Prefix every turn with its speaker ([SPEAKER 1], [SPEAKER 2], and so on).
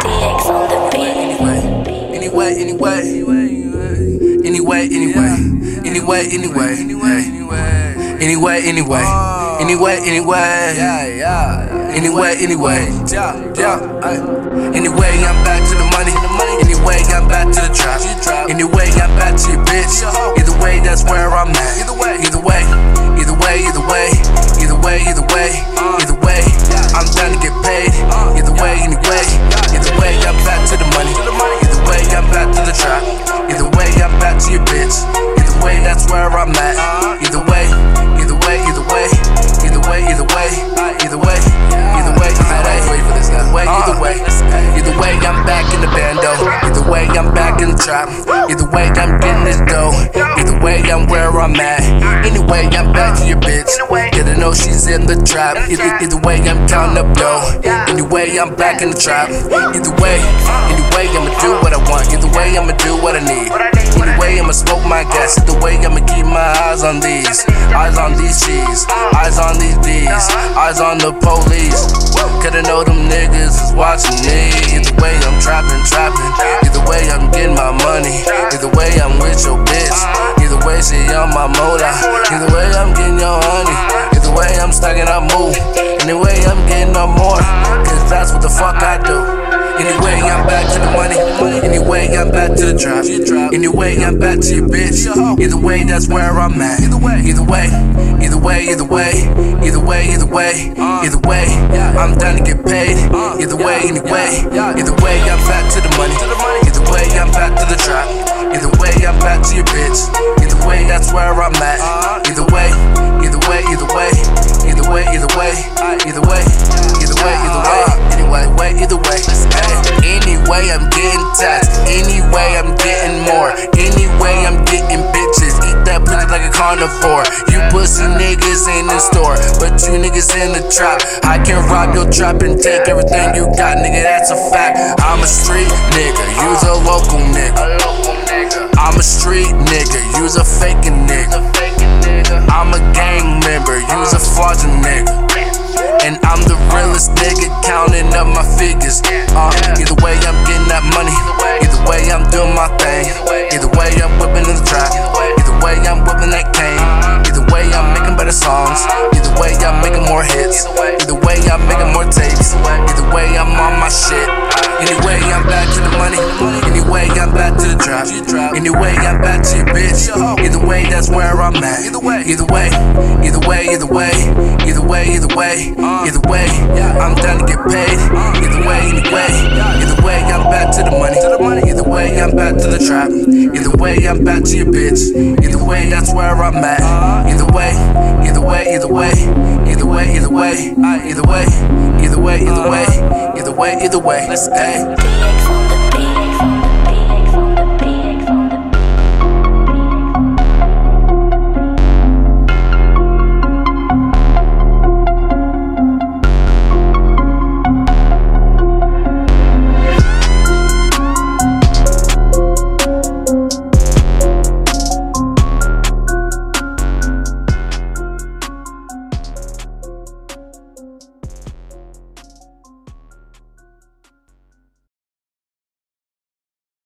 [SPEAKER 1] DX on the beat.
[SPEAKER 2] Anyway, anyway, anyway, anyway, anyway, anyway, anyway, anyway, oh. anyway, anyway, anyway, anyway, anyway, I'm back to the money. Anyway, I'm back to the trap. Anyway, I'm back to your bitch. Uh-huh. Either way, that's where I'm at. I'm this dough. Either way, I'm where I'm at. Anyway, I'm back to your bitch. Get to know she's in the trap. Either, either way, I'm counting up dough. Anyway, I'm back in the trap. Either way, anyway, I'ma do what I want. Either way, I'ma do what I need. Anyway, I'ma smoke my gas. Either way, I'ma keep my eyes on these. Eyes on these cheese. Eyes on these D's. Eyes on the police. Couldn't know them niggas is watching me. Either way, I'm trapping, trapping. Either way, I'm getting my money. Anyway, I'm back to the trap. Anyway, I'm back to your bitch. Either way, that's where I'm at. Either way, either way, either way, either way, either way, either way, uh. either way, I'm down to get paid. Uh. Either way, anyway, either way, I'm back to the money. Anyway, I'm getting taxed. Anyway, I'm getting more. Anyway, I'm getting bitches. Eat that pussy like a carnivore. You pussy niggas in the store, but you niggas in the trap. I can rob your trap and take everything you got, nigga. That's a fact. I'm a street nigga. You's a local nigga. I'm a street nigga. You's a faking nigga. I'm that cane. Either way, I'm making better songs. Either way, I'm making more hits. Either way, I'm making more tapes. Either way, I'm on my shit. Anyway, I'm back to the money. Anyway, I'm back to the trap. Anyway, I'm back to your bitch. Either way, that's where I'm at. Either way, either way, either way, either way, either way, either way, either way, I'm down back to the trap. Either way, I'm back to your bitch. Either way, that's where I'm at. Either way, either way, either way, either way, either way, either way, either way, either way, either way, either way. Let's
[SPEAKER 1] on